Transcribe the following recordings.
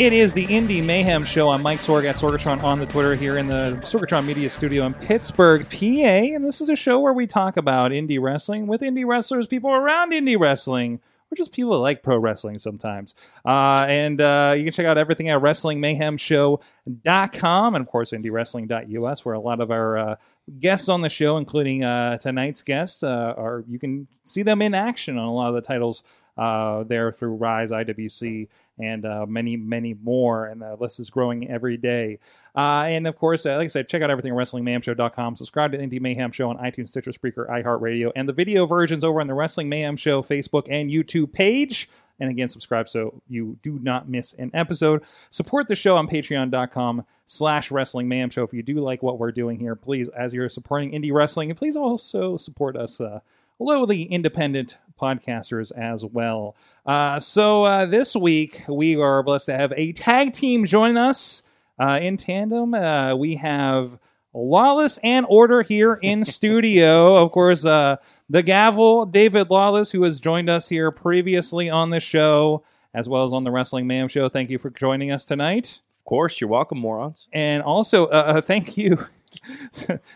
It is the Indie Mayhem Show. I'm Mike Sorg at Sorgatron on the Twitter here in the Sorgatron Media Studio in Pittsburgh, PA. And this is a show where we talk about indie wrestling with indie wrestlers, people around indie wrestling, or just people that like pro wrestling sometimes. Uh, and uh, you can check out everything at WrestlingMayhemShow.com and, of course, IndieWrestling.us, where a lot of our uh, guests on the show, including uh, tonight's guest, uh, are you can see them in action on a lot of the titles uh, there through Rise, IWC, and uh, many, many more. And the list is growing every day. Uh, and of course, uh, like I said, check out everything at WrestlingMayhemShow.com. Subscribe to Indie Mayhem Show on iTunes, Stitcher, Spreaker, iHeartRadio, and the video versions over on the Wrestling Mayhem Show Facebook and YouTube page. And again, subscribe so you do not miss an episode. Support the show on patreon.com slash wrestling mayhem show. If you do like what we're doing here, please, as you're supporting indie wrestling, and please also support us uh, lowly independent podcasters as well. Uh, so uh, this week we are blessed to have a tag team join us uh, in tandem. Uh, we have Lawless and Order here in studio. Of course, uh, the gavel, David Lawless, who has joined us here previously on the show, as well as on the Wrestling Mayhem show. Thank you for joining us tonight. Of course, you're welcome, morons. And also, uh, thank you.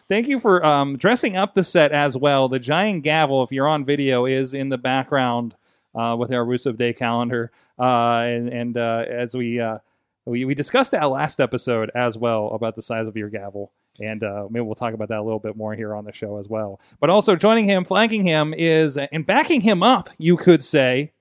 Thank you for um, dressing up the set as well. The giant gavel, if you're on video, is in the background uh, with our Rusev Day calendar. Uh, and and uh, as we, uh, we we discussed that last episode as well about the size of your gavel. And uh, maybe we'll talk about that a little bit more here on the show as well. But also joining him, flanking him is, and backing him up, you could say,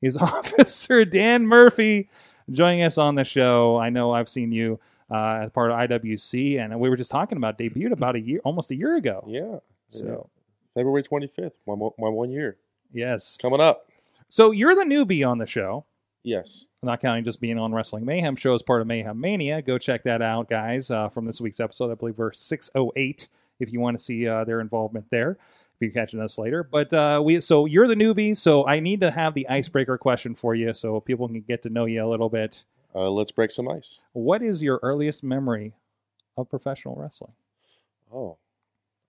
is Officer Dan Murphy joining us on the show. I know I've seen you uh, as part of IWC, and we were just talking about debuted about a year, almost a year ago. Yeah. So yeah. February 25th, my, my one year. yes, Coming up. so you're the newbie on the show, Yes. not counting just being on Wrestling Mayhem show as part of Mayhem Mania. Go check that out, guys. Uh, from this week's episode, I believe we're 608. If you want to see uh, their involvement there, if you're catching us later. But uh, we, so you're the newbie, so I need to have the icebreaker question for you, so people can get to know you a little bit. Uh, let's break some ice. What is your earliest memory of professional wrestling? Oh,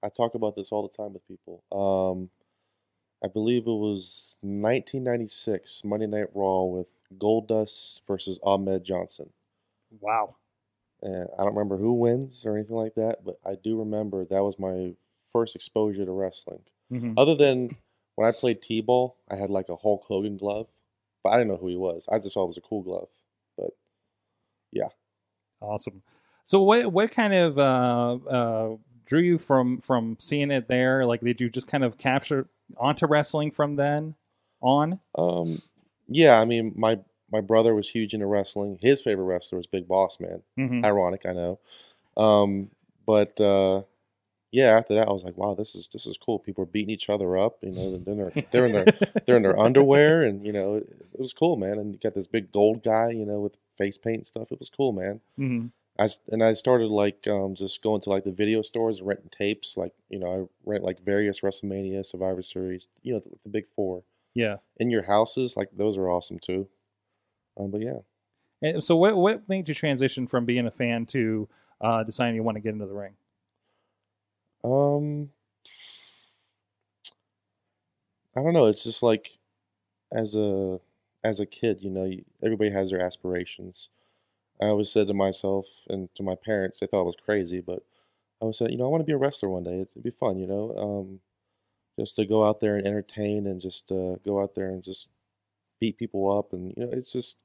I talk about this all the time with people. Um, I believe it was 1996 Monday Night Raw with Goldust versus Ahmed Johnson. Wow. And I don't remember who wins or anything like that, but I do remember that was my first exposure to wrestling. Mhm. Other than when I played T-ball, I had like a Hulk Hogan glove, but I didn't know who he was. I just thought it was a cool glove. But Awesome. So what what kind of uh, uh, drew you from from seeing it there? Like, did you just kind of capture onto wrestling from then on? um, yeah, I mean, my my brother was huge into wrestling. His favorite wrestler was Big Boss Man. Mm-hmm. Ironic, I know. Um, but uh, yeah, after that, I was like, wow, this is this is cool. People are beating each other up. You know, they're in their they're in their they're in their underwear, and you know, it, it was cool, man. And you got this big gold guy, you know, with face paint and stuff. It was cool, man. hmm I and I started like um, just going to like the video stores and renting tapes. Like you know, I rent like various WrestleMania, Survivor Series, you know, the, the big four Yeah. in your houses. Like those are awesome too. Um, but yeah, And so what what made you transition from being a fan to uh, deciding you want to get into the ring? um, I don't know. It's just like as a as a kid, you know, everybody has their aspirations. I always said to myself and to my parents, they thought I was crazy, but I always said, you know, I want to be a wrestler one day. It'd be fun, you know, um, just to go out there and entertain and just uh, go out there and just beat people up, and you know, it's just,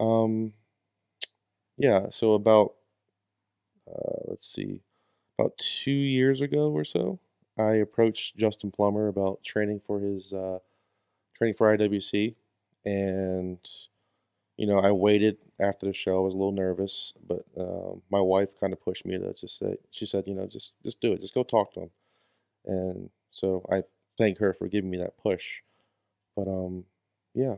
um, yeah. So about, uh, let's see, about two years ago or so, I approached Justin Plummer about training for his uh, training for IWC, and you know, I waited after the show. I was a little nervous, but um, my wife kind of pushed me to just say. She said, you know, just just do it. Just go talk to him. And so I thank her for giving me that push. But um, yeah,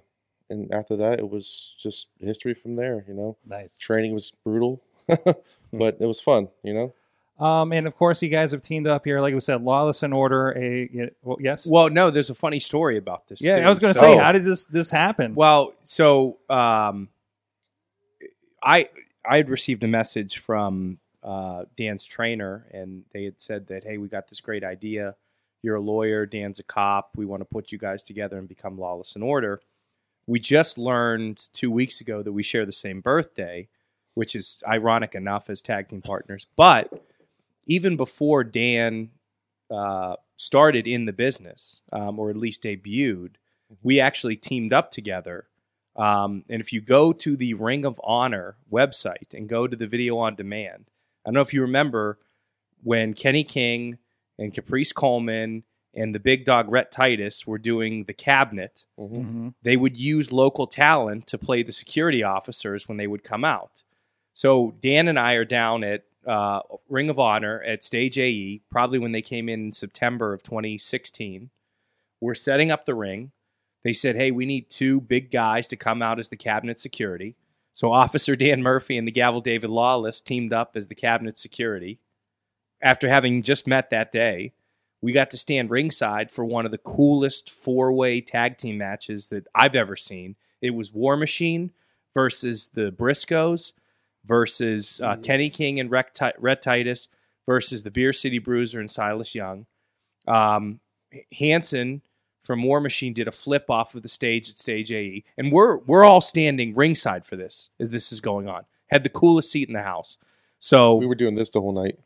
and after that, it was just history from there. You know, Nice. training was brutal, but it was fun. You know. Um, and of course, you guys have teamed up here, like we said, Lawless and Order. A well, yes. Well, no, there's a funny story about this. yeah, too. I was going to So- say, how did this this happen? Well, so um, I I had received a message from uh, Dan's trainer, and they had said that, hey, we got this great idea. You're a lawyer. Dan's a cop. We want to put you guys together and become Lawless and Order. We just learned two weeks ago that we share the same birthday, which is ironic enough as tag team partners. But even before Dan uh, started in the business, um, or at least debuted, we actually teamed up together. Um, and if you go to the Ring of Honor website and go to the video on demand, I don't know if you remember when Kenny King and Caprice Coleman and the big dog Rhett Titus were doing the cabinet, hmm Mhm. they would use local talent to play the security officers when they would come out. So Dan and I are down at uh, Ring of Honor at Stage AE, probably when they came in, September of 2016. We're setting up the ring. They said, "Hey, we need two big guys to come out as the cabinet security." So Officer Dan Murphy and the Gavel David Lawless teamed up as the cabinet security. After having just met that day, we got to stand ringside for one of the coolest four way tag team matches that I've ever seen. It was War Machine versus the Briscoes versus uh, Kenny King and Rec- Rhett Titus versus the Beer City Bruiser and Silas Young. Um, Hanson from War Machine did a flip off of the stage at Stage AE, and we're we're all standing ringside for this as this is going on. Had the coolest seat in the house. So We were doing this the whole night.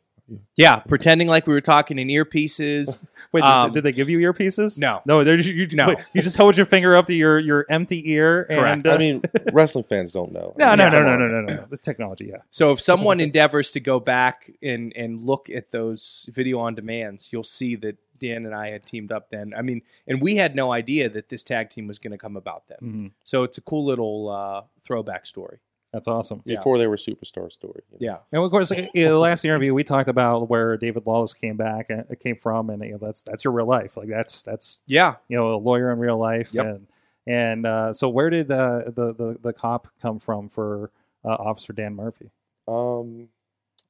Yeah, pretending like we were talking in earpieces. Wait, did, Um, did they give you earpieces? No. no. they're just- You, No. wait, you just hold your finger up to your, your empty ear. Correct. And, uh, I mean, wrestling fans don't know. no, I no, mean, no, come no, no, no, no, no. The technology, yeah. So if someone endeavors to go back and and look at those video on demands, you'll see that Dan and I had teamed up then. I mean, and we had no idea that this tag team was going to come about then. Mhm. So it's a cool little uh, throwback story. That's awesome. Yeah. Before they were superstar story. you know. Yeah. And of course, in the last interview, we talked about where David Lawless came back and it came from, and you know, that's that's your real life. Like that's that's Yeah. you know a lawyer in real life. Yep. And and uh, so, where did uh, the, the the cop come from for uh, Officer Dan Murphy? Um,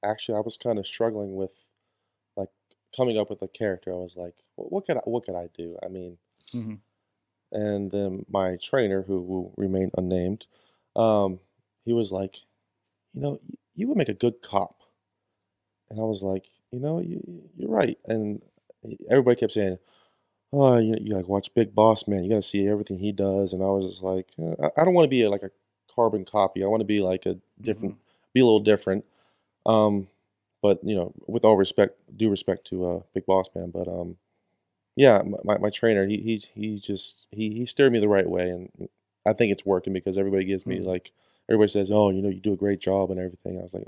actually, I was kind of struggling with like coming up with a character. I was like, what, what could I, what could I do? I mean, Mhm. and then my trainer, who will remain unnamed, um, he was like, you know, you would make a good cop. And I was like, you know, you, you're right. And everybody kept saying, oh, you, you like watch Big Boss Man. You got to see everything he does. And I was just like, "Uh, I, I don't want to be a, like a carbon copy. I want to be like a different, be a little different. Um, but you know, with all respect, due respect to uh, Big Boss Man, but um, yeah, my, my, trainer, he he he just he he steered me the right way, and I think it's working because everybody gives me Mhm. like everybody says, oh, you know, you do a great job and everything. I was like,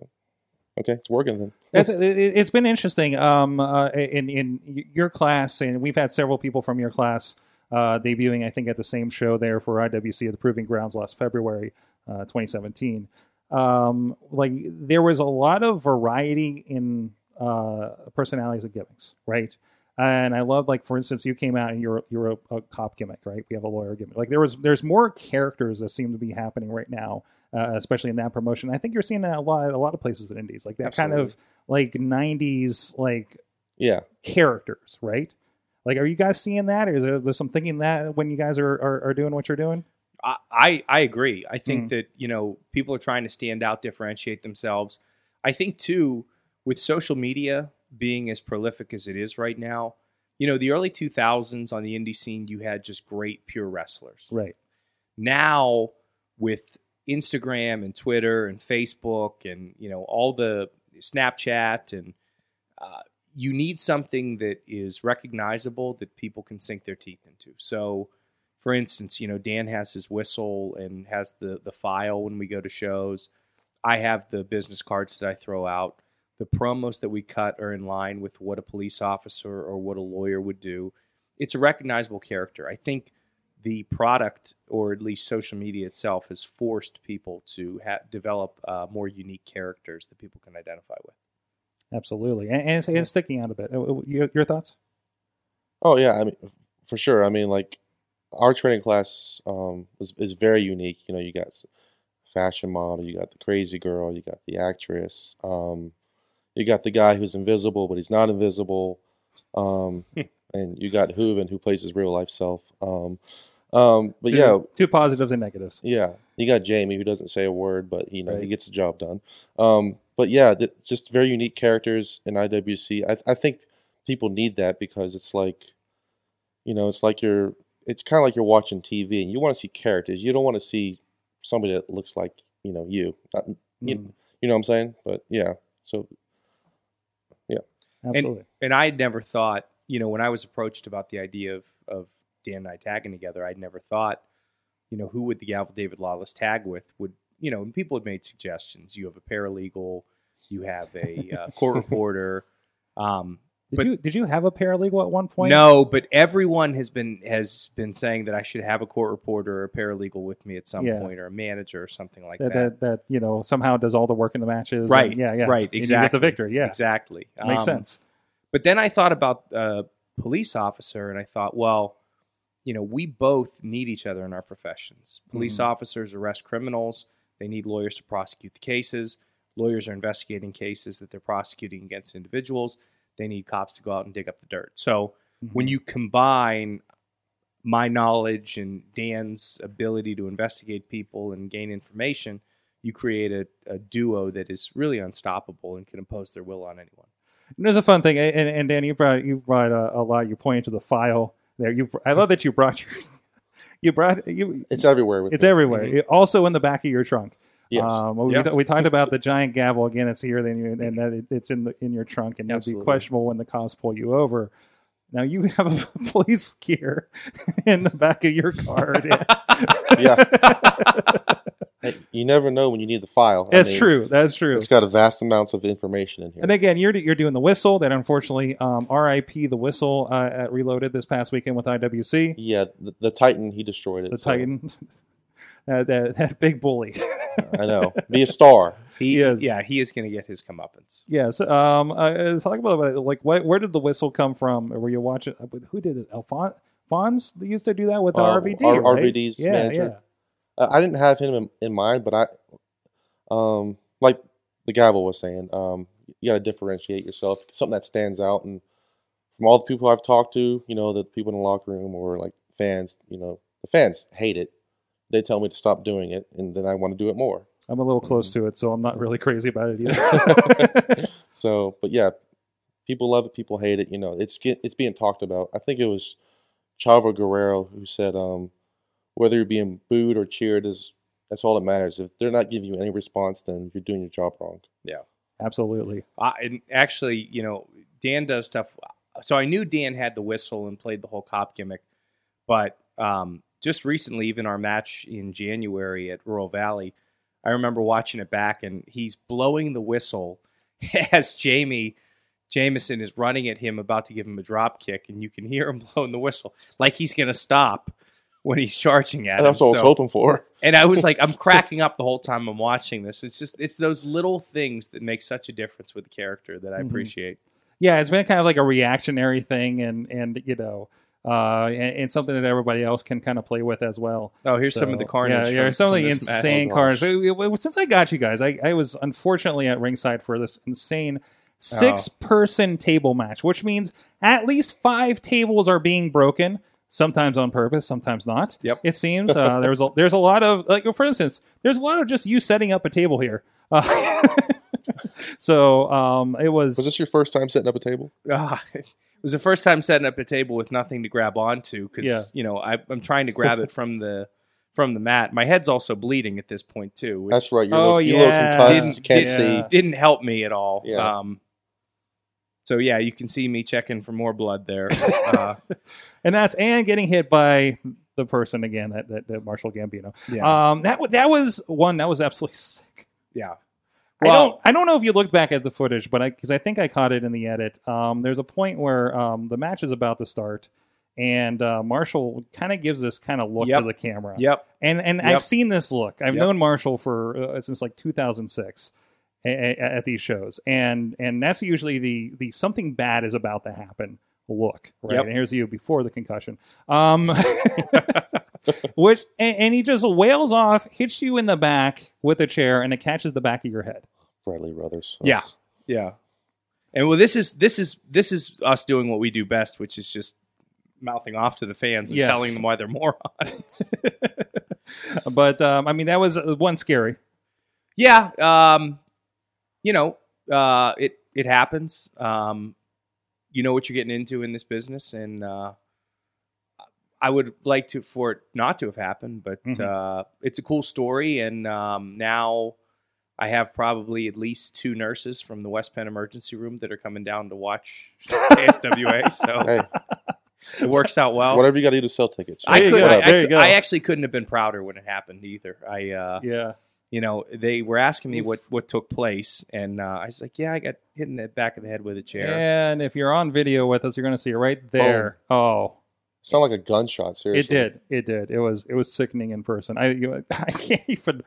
okay, it's working then. It's been interesting. Um, uh, in in your class, and we've had several people from your class uh, debuting. I think at the same show there for IWC at the Proving Grounds last February, uh, 2017. Um, like there was a lot of variety in uh, personalities and gimmicks, right? And I love, like for instance, you came out and you're you're a, a cop gimmick, right? We have a lawyer gimmick. Like there was there's more characters that seem to be happening right now, uh, especially in that promotion. I think you're seeing that a lot a lot of places in Indies, like that kind of like 90s like Yeah, characters, right? Like, are you guys seeing that, or is there some thinking that when you guys are, are, are doing what you're doing? I, I, I agree. I think Mm. that, you know, people are trying to stand out, differentiate themselves. I think, too, with social media being as prolific as it is right now, you know, the early 2000s on the indie scene, you had just great pure wrestlers. Right. now with Instagram and Twitter and Facebook and you know all the Snapchat and uh, you need something that is recognizable that people can sink their teeth into. So, for instance, you know Dan has his whistle and has the the file when we go to shows. I have the business cards that I throw out. The promos that we cut are in line with what a police officer or what a lawyer would do. It's a recognizable character. I think the product, or at least social media itself, has forced people to ha- develop uh, more unique characters that people can identify with. Absolutely, and, and, it's, it's sticking out a bit. Uh, Your, your thoughts? Oh yeah, I mean, for sure. I mean, like our training class um, is is very unique. You know, you got fashion model, you got the crazy girl, you got the actress, um, you got the guy who's invisible but he's not invisible, um, and you got Hooven who plays his real life self. Um, um, but two, yeah, two positives and negatives. yeah, you got Jamie who doesn't say a word, but you know he gets the job done. Um, but yeah, th- just very unique characters in IWC. I, I think people need that because it's like, you know, it's like you're, it's kind of like you're watching TV and you want to see characters. You don't want to see somebody that looks like you know you. Not, you, Mm, you know what I'm saying? But yeah, so yeah, absolutely. and I had never thought, you know, when I was approached about the idea of of Dan and I tagging together, I'd never thought, you know, who would the Gavel David Lawless tag with? Would you know? And people had made suggestions. You have a paralegal, you have a uh, court reporter. Um, did but- you did you have a paralegal at one point? no, but everyone has been has been saying that I should have a court reporter or a paralegal with me at some Yeah. point, or a manager or something like that, that. that that you know somehow does all the work in the matches. and- Right, yeah. Yeah. right, And you get exactly. the victory. Yeah. Exactly. Makes Um, sense. But then I thought about a police officer, and I thought, well, you know, we both need each other in our professions. Police Mhm. officers arrest criminals; they need lawyers to prosecute the cases. Lawyers are investigating cases that they're prosecuting against individuals. They need cops to go out and dig up the dirt. So when Mhm. you combine my knowledge and Dan's ability to investigate people and gain information, you create a, a duo that is really unstoppable and can impose their will on anyone. And There's a fun thing, and, and Danny, you brought you brought a, a lot. You pointed to the file there. You, I love that you brought your, you brought you. it's everywhere. With It's me. everywhere. Mhm. Also in the back of your trunk. Yes. Um, we, Yeah. we talked about the giant gavel again. It's here, then you, and that it, it's in the in your trunk, and it'd be questionable when the cops pull you over. Now you have a police gear in the back of your car. Yeah. Hey, you never know when you need the file. I That's mean, true. That's true. It's got a vast amounts of information in here. And again, you're you're doing the whistle. That unfortunately, um, RIP the whistle uh, at Reloaded this past weekend with IWC. yeah, the, the Titan he destroyed it. The so, Titan, uh, that, that big bully. I know. Be a star. He, He is. yeah, he is going to get his comeuppance. yes. Um. Uh, let's talk about like what, where did the whistle come from? Or were you watching? uh, Who did it? Alphon Fonz they used to do that with Uh, RVD. R- right? RVD's yeah, manager. Uh, I didn't have him in, in mind, but I, um, like the gavel was saying, um, you got to differentiate yourself. Something that stands out, and from all the people I've talked to, you know, the people in the locker room or like fans, you know, the fans hate it. They tell me to stop doing it, and then I want to do it more. I'm a little close to it, so I'm not really crazy about it Mm-hmm. either. So, but yeah, people love it, people hate it. You know, it's get, it's being talked about. I think it was Chavo Guerrero who said, um, whether you're being booed or cheered is that's all that matters. If they're not giving you any response, then you're doing your job wrong. Yeah, absolutely. Uh, and actually, you know, Dan does stuff. So I knew Dan had the whistle and played the whole cop gimmick, but um, just recently, even our match in January at Rural Valley, I remember watching it back, and he's blowing the whistle as Jamie Jameson is running at him, about to give him a drop kick, and you can hear him blowing the whistle like he's going to stop when he's charging at And that's him. what I was hoping for. and I was like, I'm cracking up the whole time I'm watching this. It's just, it's those little things that make such a difference with the character that I Mhm. appreciate. yeah, it's been kind of like a reactionary thing, and and you know, uh, and, and something that everybody else can kind of play with as well. Oh, here's some of the So, carnage. Yeah, yeah from- some of the this match. insane Oh, carnage. gosh. Uh, Since I got you guys, I, I was unfortunately at ringside for this insane six person table match, which means at least five tables are being broken. Sometimes on purpose, sometimes not. Yep. It seems uh, there's a there's a lot of like for instance, there's a lot of just you setting up a table here. Uh, so um, it was, Was this your first time setting up a table? Ah, it was the first time setting up a table with nothing to grab onto because Yeah. you know I, I'm trying to grab it from the from the mat. My head's also bleeding at this point too, which That's right. You're, Oh, a, little, you're a yeah. Didn't- you can't didn't- see. didn't help me at all. Yeah. Um, so yeah, you can see me checking for more blood there. Uh, and that's and getting hit by the person again that that, that Marshall Gambino. yeah, Um, that that was one that was absolutely sick. yeah. I Well- don't I don't know if you looked back at the footage, but I because I think I caught it in the edit. Um, there's a point where um, the match is about to start, and uh, Marshall kind of gives this kind of look Yep. to the camera. Yep. And and Yep. I've seen this look. I've Yep. known Marshall for uh, since like 2006 a- a- at these shows, and and that's usually the the something bad is about to happen look, right? Yep. And here's you before the concussion. Um, which and, and he just wails off, hits you in the back with a chair, and it catches the back of your head. Bradley Brothers. Yeah. Yeah. And well, this is this is this is us doing what we do best, which is just mouthing off to the fans and Yes. telling them why they're morons. But um, I mean, that was uh, one scary. yeah. Um, you know, uh, it it happens. Um, you know what you're getting into in this business, and uh, I would like to for it not to have happened, but Mhm. uh, it's a cool story, and um, now. I have probably at least two nurses from the West Penn emergency room that are coming down to watch KSWA, so Hey, it works out well. whatever you got to do to sell tickets. I There you could, go. I, I could- I actually couldn't have been prouder when it happened either. I, uh, Yeah. You know, they were asking me what what took place, and uh, I was like, "Yeah, I got hit in the back of the head with a chair." And if you're on video with us, you're going to see it right there. Oh, Sound like a gunshot. Seriously, it did. It did. It was. It was sickening in person. I. You, I can't even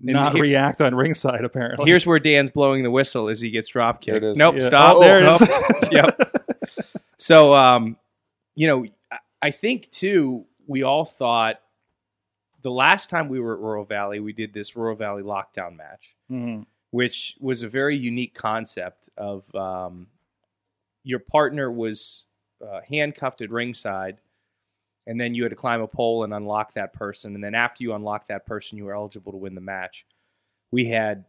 not here- react on ringside. Apparently, Here's where Dan's blowing the whistle as he gets drop There kicked. it is. Nope, Yeah. stop. Oh, there it Nope. is. yep. So, um, you know, I- I think too, we all thought the last time we were at Rural Valley, we did this Rural Valley lockdown match. Mhm. which was a very unique concept of um, your partner was uh, handcuffed at ringside and then you had to climb a pole and unlock that person and then after you unlock that person you were eligible to win the match we had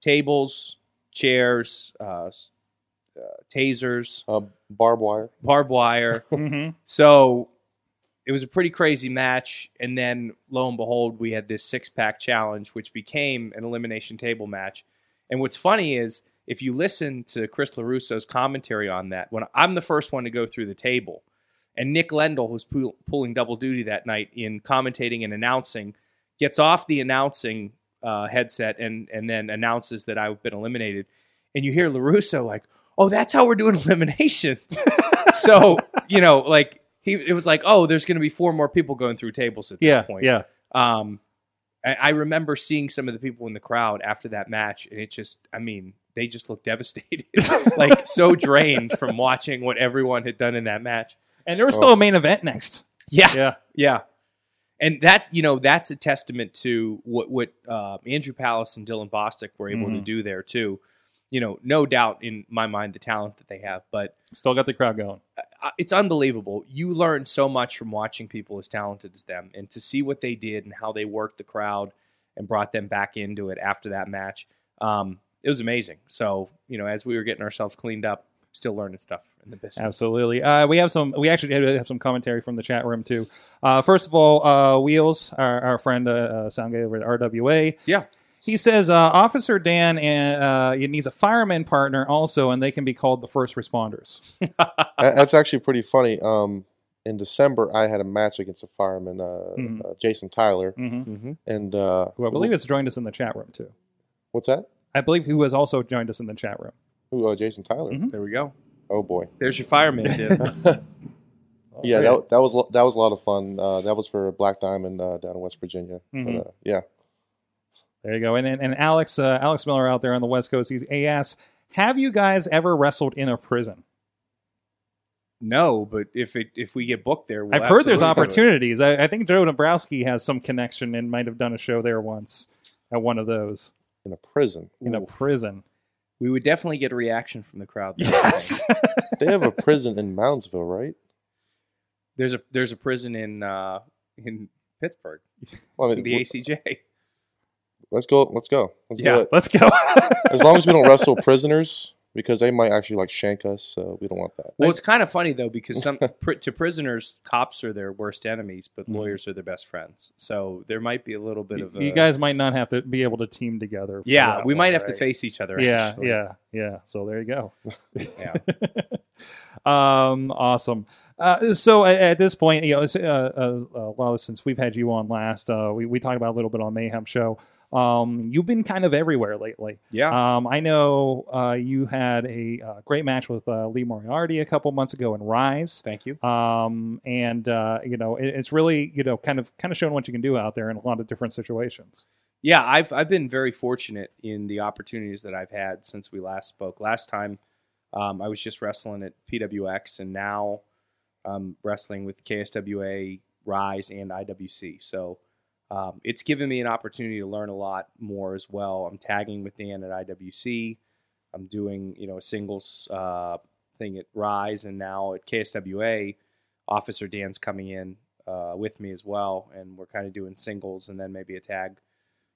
tables chairs uh, uh, tasers Uh, barbed wire. barbed wire Mhm. so it was a pretty crazy match. And then lo and behold, we had this six pack challenge, which became an elimination table match. And what's funny is if you listen to Chris LaRusso's commentary on that, when I'm the first one to go through the table, and Nick Lendl, who's pull, pulling double duty that night in commentating and announcing, gets off the announcing uh, headset and and then announces that I've been eliminated. And you hear LaRusso like, "Oh, that's how we're doing eliminations." so you know, like he, it was like, "Oh, there's going to be four more people going through tables at this Yeah. point." Yeah. Um, I, I remember seeing some of the people in the crowd after that match, and it just, I mean, they just looked devastated, like so drained from watching what everyone had done in that match. And there was still a main event next. Yeah, Yeah. yeah. And that, you know, that's a testament to what what uh, Andrew Palace and Dylan Bostic were able to Mhm. do there too. You know, no doubt in my mind the talent that they have, but Still got the crowd going. it's unbelievable. You learn so much from watching people as talented as them, and to see what they did and how they worked the crowd and brought them back into it after that match. Um, it was amazing. So you know, as we were getting ourselves cleaned up, still learning stuff in the business. Absolutely. Uh, we have some. We actually have some commentary from the chat room too. Uh, first of all, uh, Wheels, our, our friend uh, uh, sound guy over at RWA, Yeah, he says uh, Officer Dan and uh, he needs a fireman partner also, and they can be called the first responders. That's actually pretty funny. Um, in December, I had a match against a fireman, uh, Mhm. uh, Jason Tyler, hmm mm-hmm. and uh, Who I believe has joined us in the chat room too. what's that? I believe who has also joined us in the chat room. Who? Uh, Jason Tyler. Mhm. there we go. Oh boy. There's your fireman. Dib. yeah, that, that was that was a lot of fun. Uh, that was for Black Diamond uh, down in West Virginia. But, uh, yeah, There you go. And and, and Alex uh, Alex Miller out there on the West Coast, he's he asks, have you guys ever wrestled in a prison? no, but if it if we get booked there, we'll I've heard there's absolutely do it. opportunities. I, I think Joe Dombrowski has some connection and might have done a show there once at one of those in a prison. in a prison. We would definitely get a reaction from the crowd. there, Yes. They have a prison in Moundsville, right? there's a there's a prison in uh, in Pittsburgh, Well, I mean, the w- ACJ. Let's go. Let's go. Let's Yeah. do it. Let's go. As long as we don't wrestle prisoners, because they might actually like shank us. So we don't want that. Well, it's kind of funny though because some pr- to prisoners, cops are their worst enemies, but Mhm. lawyers are their best friends. So there might be a little bit of a, you guys might not have to be able to team together. Yeah, that we one, might have to face each other. Yeah, actually. yeah, yeah. So there you go. yeah. um, awesome. Uh, so at, at this point, you know, it's, uh, uh, uh, well, since we've had you on last, uh, we we talked about a little bit on Mayhem Show. Um, you've been kind of everywhere lately. Yeah. Um, I know uh, you had a uh, great match with uh, Lee Moriarty a couple months ago in Rise. Thank you. Um, and uh, you know, it, it's really you know kind of kind of showing what you can do out there in a lot of different situations. Yeah, I've I've been very fortunate in the opportunities that I've had since we last spoke. Last time Um, I was just wrestling at PWX, and now I'm wrestling with KSWA, Rise, and IWC. So um, it's given me an opportunity to learn a lot more as well. I'm tagging with Dan at IWC. I'm doing you know a singles uh, thing at Rise, and now at KSWA, Officer Dan's coming in uh, with me as well, and we're kind of doing singles and then maybe a tag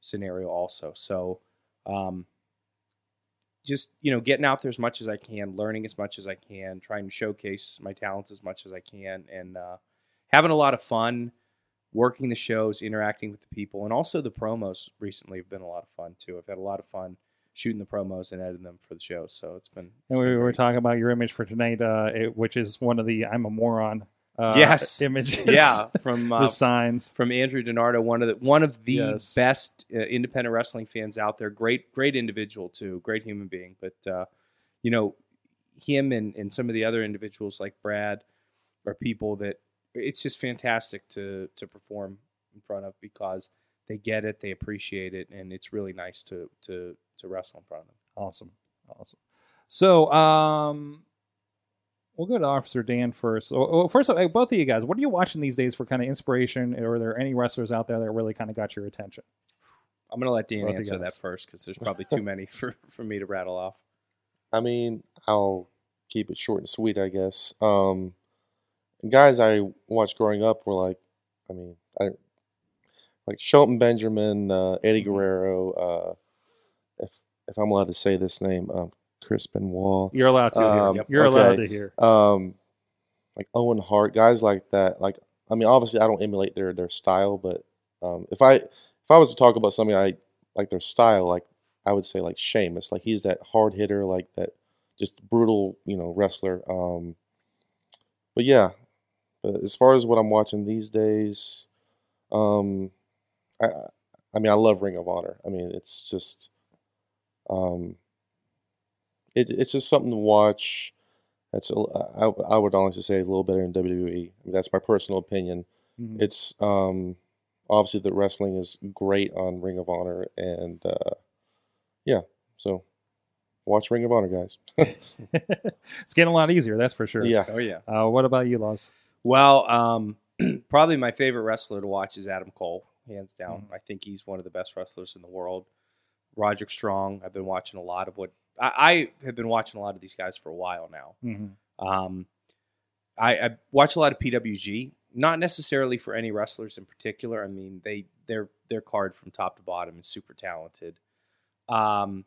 scenario also. So, um, just you know, getting out there as much as I can, learning as much as I can, trying to showcase my talents as much as I can, and uh, having a lot of fun working the shows, interacting with the people, and also the promos recently have been a lot of fun too. I've had a lot of fun shooting the promos and editing them for the shows, so it's been. And we been were great. talking about your image for tonight, uh, it, which is one of the "I'm a moron" uh, Yes. images. yeah, from the uh, signs. from Andrew Donardo, one of the one of the Yes. best uh, independent wrestling fans out there. Great, great individual too, great human being. But uh, you know, him and and some of the other individuals like Brad are people that it's just fantastic to to perform in front of because they get it, they appreciate it, and it's really nice to to to wrestle in front of them. Awesome, awesome. So, um, we'll go to Officer Dan first. Well, well, first, uh, both of you guys, what are you watching these days for kind of inspiration? Or Are there any wrestlers out there that really kind of got your attention? I'm gonna let Dan Both answer that first because there's probably too many for for me to rattle off. I mean, I'll keep it short and sweet, I guess. Um, guys I watched growing up were like, I mean, I like Shelton Benjamin, uh, Eddie Mhm. Guerrero. Uh, if if I'm allowed to say this name, um, Chris Benoit. You're allowed to. Um, hear. You're okay. allowed to hear. um, like Owen Hart, guys like that. Like, I mean, obviously, I don't emulate their their style, but um, if I if I was to talk about something I like their style, like I would say like Sheamus. Like he's that hard hitter, like that just brutal, you know, wrestler. Um, but yeah, but as far as what I'm watching these days, um, I I mean, I love Ring of Honor. I mean, it's just um, it, it's just something to watch. That's a, I, I would honestly say it's a little better than WWE. I mean, that's my personal opinion. Mhm. It's um, obviously the wrestling is great on Ring of Honor, and uh, yeah, so watch Ring of Honor, guys. it's getting a lot easier, that's for sure. Yeah, Oh yeah. Uh, what about you, Laws? Well, um, probably my favorite wrestler to watch is Adam Cole, hands down. I think he's one of the best wrestlers in the world. Roderick Strong. I've been watching a lot of what I, I have been watching a lot of these guys for a while now. Mhm. Um, I, I watch a lot of PWG, not necessarily for any wrestlers in particular. I mean, they their their card from top to bottom is super talented. Um,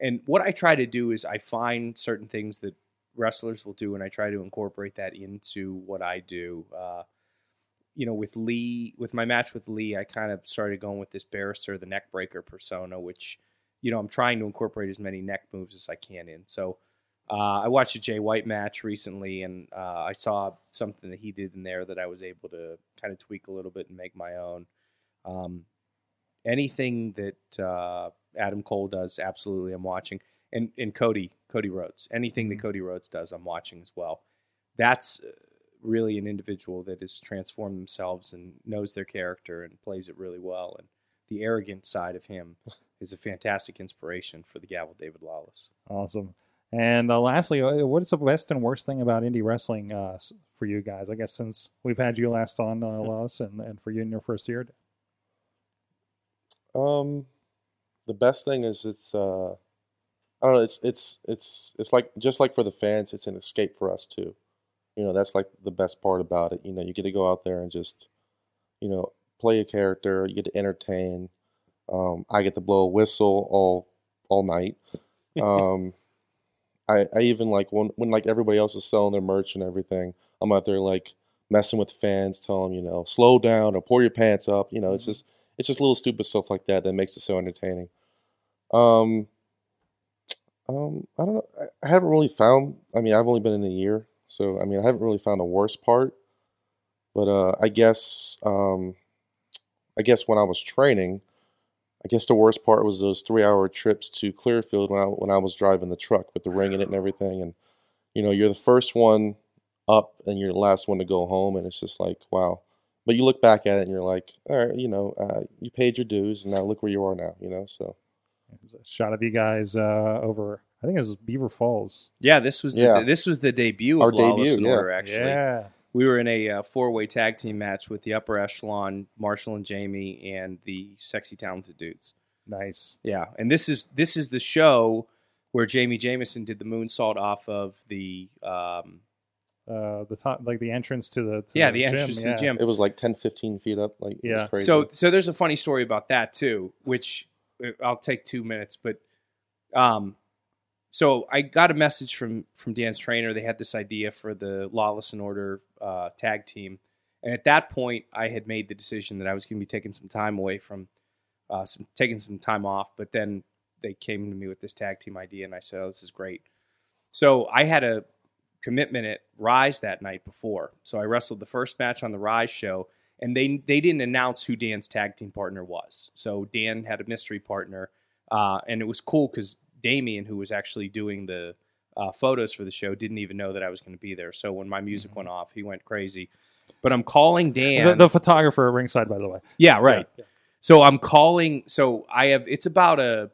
and what I try to do is I find certain things that wrestlers will do, and I try to incorporate that into what I do. Uh, you know, with Lee, with my match with Lee, I kind of started going with this barrister, the neck breaker persona, which you know I'm trying to incorporate as many neck moves as I can in. So uh, I watched a Jay White match recently, and uh, I saw something that he did in there that I was able to kind of tweak a little bit and make my own. Um, anything that uh, Adam Cole does, absolutely, I'm watching, and and Cody Cody Rhodes, anything that Cody Rhodes does, I'm watching as well. That's uh, really an individual that has transformed themselves and knows their character and plays it really well. And the arrogant side of him is a fantastic inspiration for the Gavel David Lawless. Awesome. And uh, lastly, uh, what is the best and worst thing about indie wrestling uh, for you guys? I guess since we've had you last on, uh, Laws, and, and for you in your first year. Um, the best thing is it's uh, I don't know. It's it's it's it's like just like for the fans, it's an escape for us too. You know, that's like the best part about it. You know, you get to go out there and just, you know, play a character. You get to entertain. Um, I get to blow a whistle all all night. Um, I I even like when when like everybody else is selling their merch and everything. I'm out there like messing with fans, telling them you know slow down or pull your pants up. You know, it's just it's just little stupid stuff like that that makes it so entertaining. Um, um, I don't know. I, haven't really found. I mean, I've only been in a year, so I mean, I haven't really found a worst part. But uh, I guess, um, I guess when I was training, I guess the worst part was those three-hour trips to Clearfield when I when I was driving the truck with the ring in it and everything, and you know, you're the first one up and you're the last one to go home, and it's just like, wow. But you look back at it and you're like, all right, you know, uh, you paid your dues, and now look where you are now, you know. So There's a shot of you guys uh, over I think it was Beaver Falls. Yeah, this was Yeah. the, this was the debut Our of Lawless debut, and yeah. Order. Actually, Yeah. we were in a uh, four way tag team match with the upper echelon, Marshall and Jamie, and the sexy talented dudes. Nice. Yeah, and this is this is the show where Jamie Jameson did the moonsault off of the um, Uh, the top, like the entrance to the to yeah the, the gym, entrance to yeah. the gym. It was like 10, 15 feet up. Like, it Yeah. was crazy. So so there's a funny story about that too, which I'll take two minutes, but um, so I got a message from from Dan's trainer. They had this idea for the Lawless and Order uh, tag team, and at that point, I had made the decision that I was going to be taking some time away from uh, some taking some time off. But then they came to me with this tag team idea, and I said, "Oh, this is great." So I had a commitment at Rise that night before, so I wrestled the first match on the Rise show and they they didn't announce who Dan's tag team partner was. So Dan had a mystery partner, uh, and it was cool because Damien, who was actually doing the uh, photos for the show, didn't even know that I was going to be there. So when my music went off, he went crazy. But I'm calling Dan. The, the photographer at ringside, by the way. yeah, right. Yeah. So I'm calling. So I have. It's about a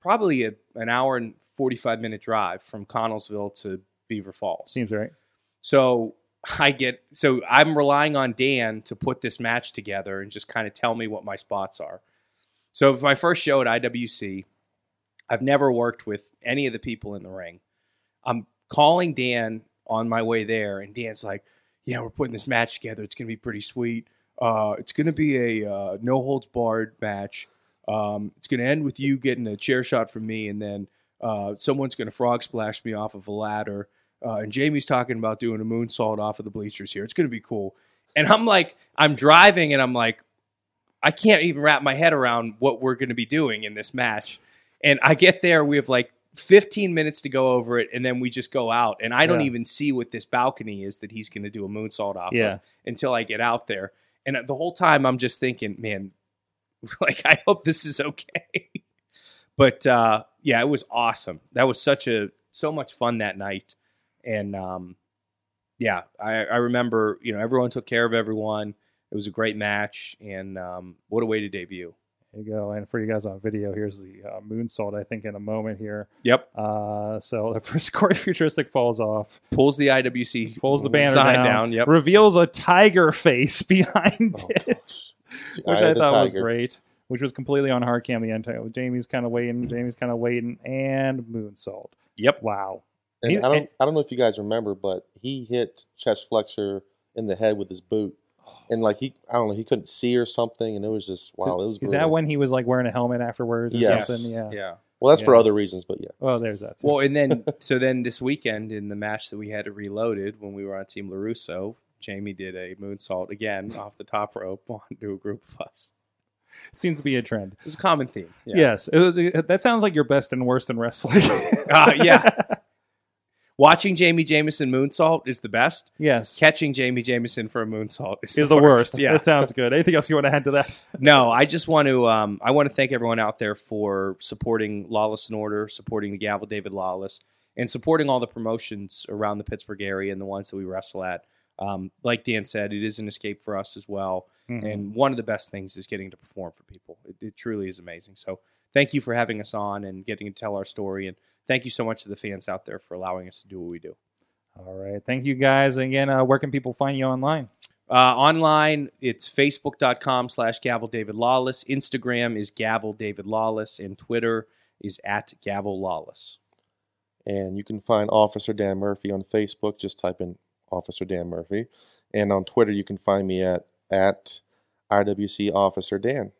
probably a, an hour and 45 minute drive from Connellsville to Beaver Falls. Seems right. So I get so I'm relying on Dan to put this match together and just kind of tell me what my spots are. So my first show at IWC, I've never worked with any of the people in the ring. I'm calling Dan on my way there, and Dan's like, "Yeah, we're putting this match together. It's gonna be pretty sweet. Uh, it's gonna be a uh, no holds barred match. Um, it's gonna end with you getting a chair shot from me, and then uh, someone's gonna frog splash me off of a ladder." Uh, and Jamie's talking about doing a moonsault off of the bleachers here. It's going to be cool. And I'm like, I'm driving and I'm like, I can't even wrap my head around what we're going to be doing in this match. And I get there, we have like 15 minutes to go over it, and then we just go out. And I don't Yeah. even see what this balcony is that he's going to do a moonsault off Yeah. of until I get out there. And the whole time I'm just thinking, man, like, I hope this is okay. but uh, yeah, it was awesome. That was such a, so much fun that night and um, yeah, I, I remember you know everyone took care of everyone. It was a great match, and um, what a way to debut. There you go. And for you guys on video, here's the uh, moonsault. I think in a moment here. Yep, Uh, so the first Corey Futuristic falls off, pulls the IWC pulls the banner sign down, down. Yep, reveals a tiger face behind Oh, it, gosh. Which eye I of the thought was great. Which was completely on hard cam the entire. Jamie's kind of waiting. Jamie's kind of waiting, and moonsault. yep. Wow. And He- I don't, and- I don't know if you guys remember, but he hit chest flexor in the head with his boot, and like he, I don't know, he couldn't see or something, and it was just wow, it was. Is that when he was like wearing a helmet afterwards or Yes. something? Yeah. yeah. Well, that's for other reasons, but yeah. Oh, there's that. too. Well, and then so then this weekend in the match that we had at Reloaded when we were on Team Larusso, Jamie did a moonsault again off the top rope onto a group of us. seems to be a trend. It's a common theme. Yeah. Yes, it was, it- that sounds like your best and worst in wrestling. Uh, yeah. Watching Jamie Jameson moonsault is the best. yes, Catching Jamie Jameson for a moonsault is, is the worst. Yeah. that sounds good. Anything else you want to add to that? no, I just want to um, I want to thank everyone out there for supporting Lawless and Order, supporting the Gavel David Lawless, and supporting all the promotions around the Pittsburgh area and the ones that we wrestle at. Um, like Dan said, it is an escape for us as well. Mhm. And one of the best things is getting to perform for people. It, it truly is amazing. So thank you for having us on and getting to tell our story. And thank you so much to the fans out there for allowing us to do what we do. All right, thank you guys again. Uh, where can people find you online? Uh, online, it's facebook.com slash Gavel David Lawless. Instagram is Gavel David Lawless. And Twitter is at Gavel Lawless. And you can find Officer Dan Murphy on Facebook. Just type in Officer Dan Murphy, and on Twitter you can find me at at IWC Officer Dan.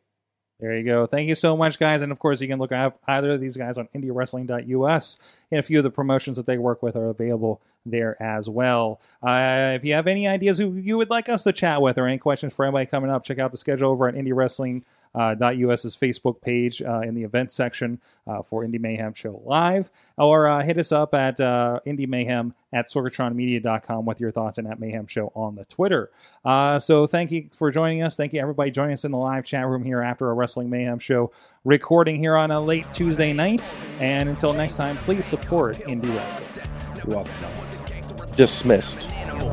There you go. Thank you so much, guys. And of course, you can look up either of these guys on IndieWrestling.us. And a few of the promotions that they work with are available there as well. Uh, if you have any ideas who you would like us to chat with or any questions for anybody coming up, check out the schedule over at IndieWrestling. Uh, .us's Facebook page uh, in the events section uh, for Indie Mayhem Show Live, or uh, hit us up at uh, Indie Mayhem at sorgatronmedia.com with your thoughts and at Mayhem Show on the Twitter. Uh, so thank you for joining us. Thank you everybody joining us in the live chat room here after a Wrestling Mayhem Show recording here on a late Tuesday night. And until next time, please support indie wrestling. You're welcome. Dismissed. animal.